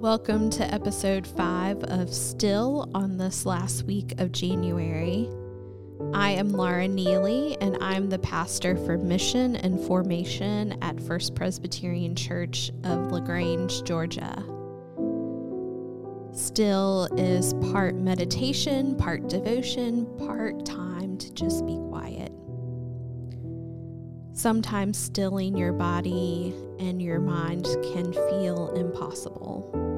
Welcome to episode five of Still on this last week of January. I am Laura Neely, and I'm the pastor for mission and formation at First Presbyterian Church of LaGrange, Georgia. Still is part meditation, part devotion, part time to just be quiet. Sometimes stilling your body and your mind can feel impossible.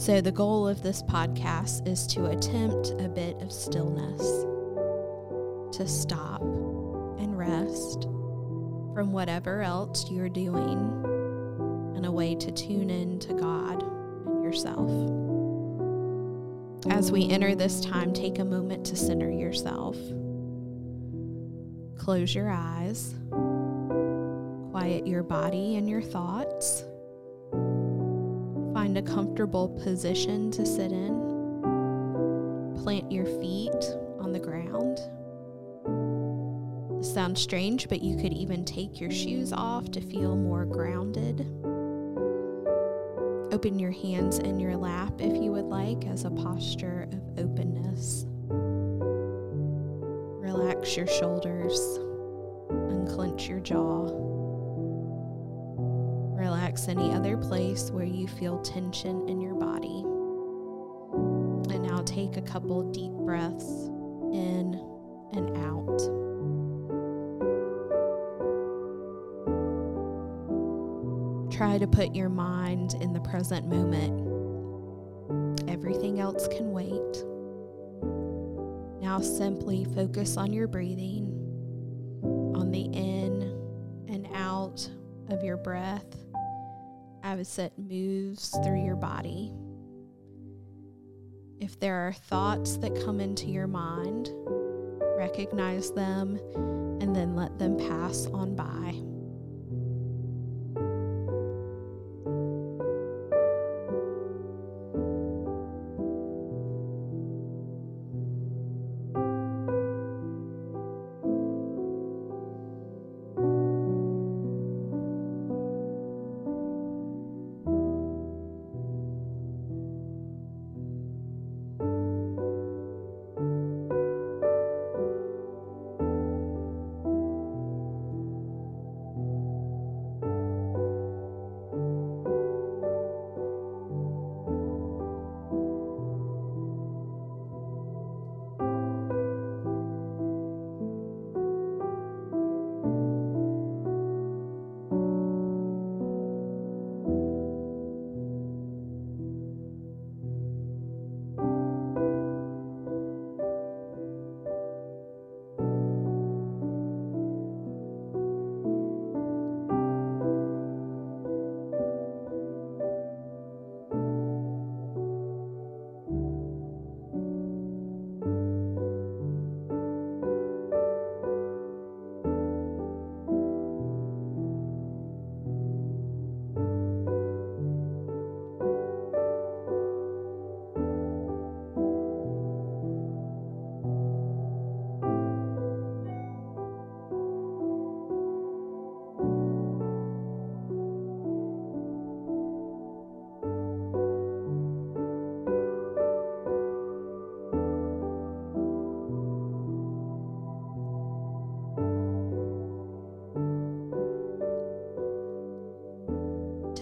So, the goal of this podcast is to attempt a bit of stillness, to stop and rest from whatever else you're doing, and a way to tune in to God and yourself. As we enter this time, take a moment to center yourself. Close your eyes, quiet your body and your thoughts Find a comfortable position to sit in. Plant your feet on the ground. Sounds strange, but you could even take your shoes off to feel more grounded. Open your hands in your lap if you would like as a posture of openness. Relax your shoulders, unclench your jaw relax any other place where you feel tension in your body. And now take a couple deep breaths in and out. Try to put your mind in the present moment. Everything else can wait. Now simply focus on your breathing, on the in and out of your breath it moves through your body. If there are thoughts that come into your mind, recognize them and then let them pass on by.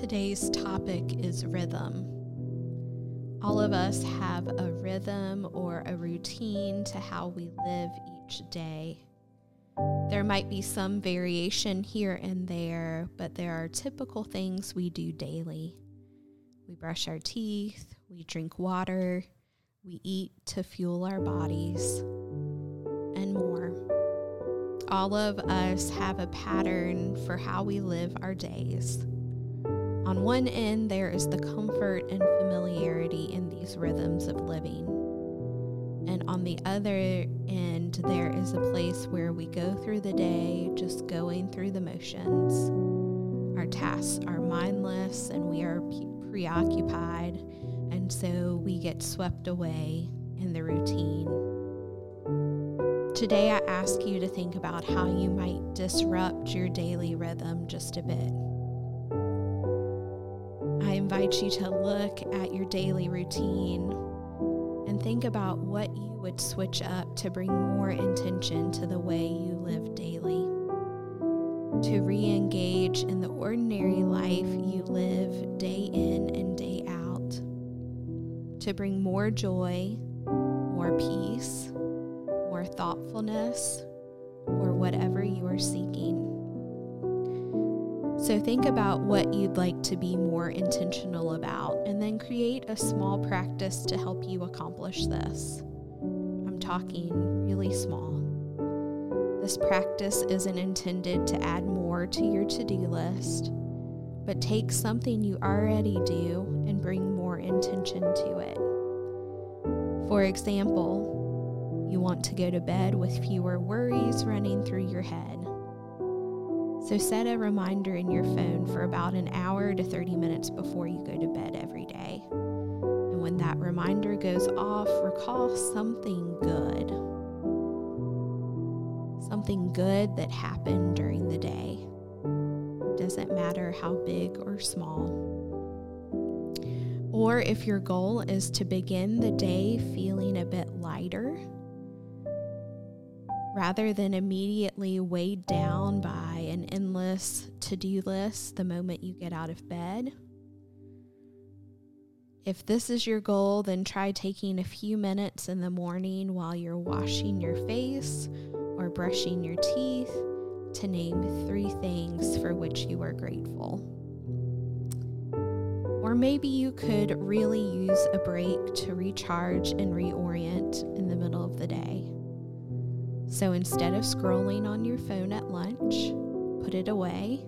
Today's topic is rhythm. All of us have a rhythm or a routine to how we live each day. There might be some variation here and there, but there are typical things we do daily. We brush our teeth, we drink water, we eat to fuel our bodies, and more. All of us have a pattern for how we live our days. On one end, there is the comfort and familiarity in these rhythms of living. And on the other end, there is a place where we go through the day just going through the motions. Our tasks are mindless and we are preoccupied, and so we get swept away in the routine. Today, I ask you to think about how you might disrupt your daily rhythm just a bit. Invite you to look at your daily routine and think about what you would switch up to bring more intention to the way you live daily. To re engage in the ordinary life you live day in and day out. To bring more joy, more peace, more thoughtfulness, or whatever you are seeking. So think about what you'd like to be more intentional about and then create a small practice to help you accomplish this. I'm talking really small. This practice isn't intended to add more to your to do list, but take something you already do and bring more intention to it. For example, you want to go to bed with fewer worries running through your head. So set a reminder in your phone for about an hour to 30 minutes before you go to bed every day. And when that reminder goes off, recall something good. Something good that happened during the day. Doesn't matter how big or small. Or if your goal is to begin the day feeling a bit lighter, rather than immediately weighed down by endless to do list the moment you get out of bed. If this is your goal, then try taking a few minutes in the morning while you're washing your face or brushing your teeth to name three things for which you are grateful. Or maybe you could really use a break to recharge and reorient in the middle of the day. So instead of scrolling on your phone at lunch, put it away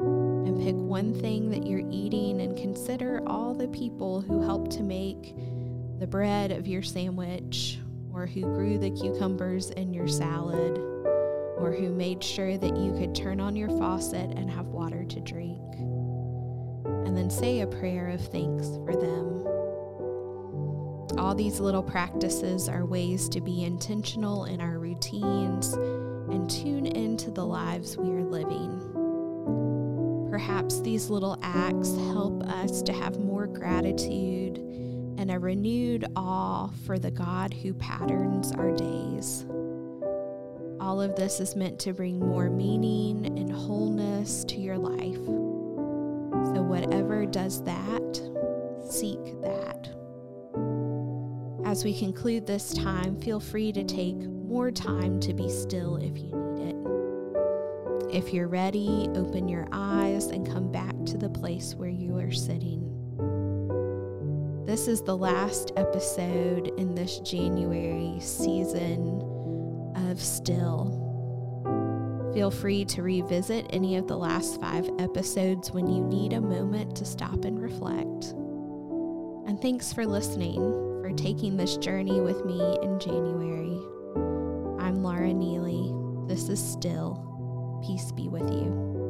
and pick one thing that you're eating and consider all the people who helped to make the bread of your sandwich, or who grew the cucumbers in your salad, or who made sure that you could turn on your faucet and have water to drink. And then say a prayer of thanks for them. All these little practices are ways to be intentional in our routines and tune into the lives we are living. Perhaps these little acts help us to have more gratitude and a renewed awe for the God who patterns our days. All of this is meant to bring more meaning and wholeness to your life. So, whatever does that, seek that. As we conclude this time, feel free to take more time to be still if you need. If you're ready, open your eyes and come back to the place where you are sitting. This is the last episode in this January season of Still. Feel free to revisit any of the last five episodes when you need a moment to stop and reflect. And thanks for listening for taking this journey with me in January. I'm Laura Neely. This is Still. Peace be with you.